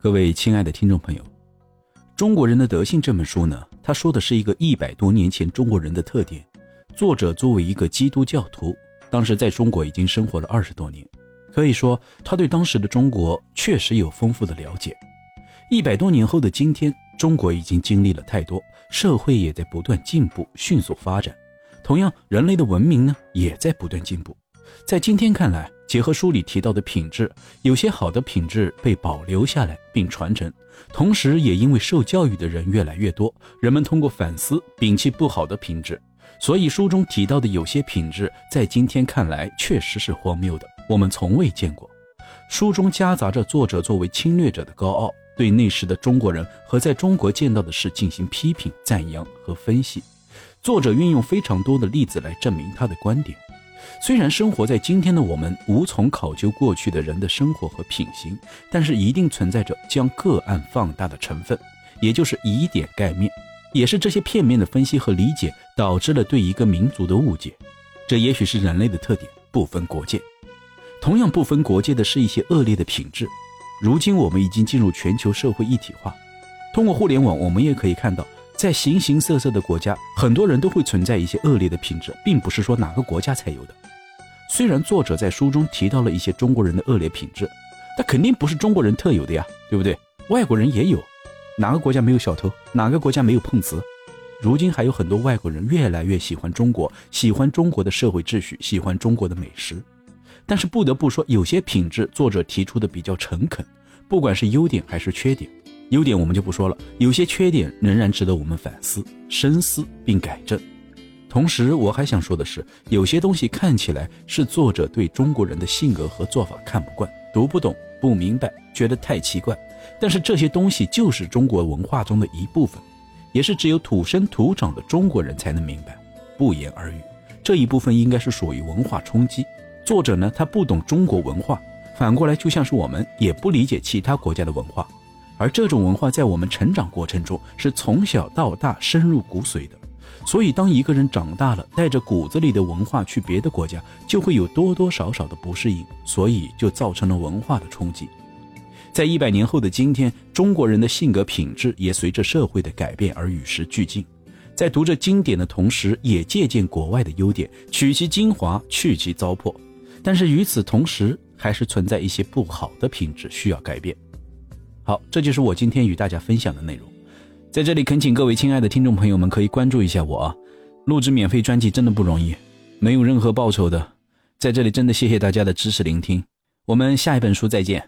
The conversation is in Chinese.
各位亲爱的听众朋友，《中国人的德性》这本书呢，他说的是一个一百多年前中国人的特点。作者作为一个基督教徒，当时在中国已经生活了二十多年，可以说他对当时的中国确实有丰富的了解。一百多年后的今天，中国已经经历了太多，社会也在不断进步、迅速发展，同样，人类的文明呢，也在不断进步。在今天看来，结合书里提到的品质，有些好的品质被保留下来并传承，同时也因为受教育的人越来越多，人们通过反思摒弃不好的品质，所以书中提到的有些品质，在今天看来确实是荒谬的，我们从未见过。书中夹杂着作者作为侵略者的高傲，对那时的中国人和在中国见到的事进行批评、赞扬和分析。作者运用非常多的例子来证明他的观点。虽然生活在今天的我们无从考究过去的人的生活和品行，但是一定存在着将个案放大的成分，也就是以点盖面，也是这些片面的分析和理解导致了对一个民族的误解。这也许是人类的特点，不分国界。同样不分国界的是一些恶劣的品质。如今我们已经进入全球社会一体化，通过互联网，我们也可以看到。在形形色色的国家，很多人都会存在一些恶劣的品质，并不是说哪个国家才有的。虽然作者在书中提到了一些中国人的恶劣品质，但肯定不是中国人特有的呀，对不对？外国人也有，哪个国家没有小偷？哪个国家没有碰瓷？如今还有很多外国人越来越喜欢中国，喜欢中国的社会秩序，喜欢中国的美食。但是不得不说，有些品质作者提出的比较诚恳，不管是优点还是缺点。优点我们就不说了，有些缺点仍然值得我们反思、深思并改正。同时，我还想说的是，有些东西看起来是作者对中国人的性格和做法看不惯、读不懂、不明白，觉得太奇怪。但是这些东西就是中国文化中的一部分，也是只有土生土长的中国人才能明白。不言而喻，这一部分应该是属于文化冲击。作者呢，他不懂中国文化，反过来就像是我们也不理解其他国家的文化。而这种文化在我们成长过程中是从小到大深入骨髓的，所以当一个人长大了，带着骨子里的文化去别的国家，就会有多多少少的不适应，所以就造成了文化的冲击。在一百年后的今天，中国人的性格品质也随着社会的改变而与时俱进，在读着经典的同时，也借鉴国外的优点，取其精华，去其糟粕。但是与此同时，还是存在一些不好的品质需要改变。好，这就是我今天与大家分享的内容。在这里恳请各位亲爱的听众朋友们，可以关注一下我啊！录制免费专辑真的不容易，没有任何报酬的。在这里真的谢谢大家的支持聆听。我们下一本书再见。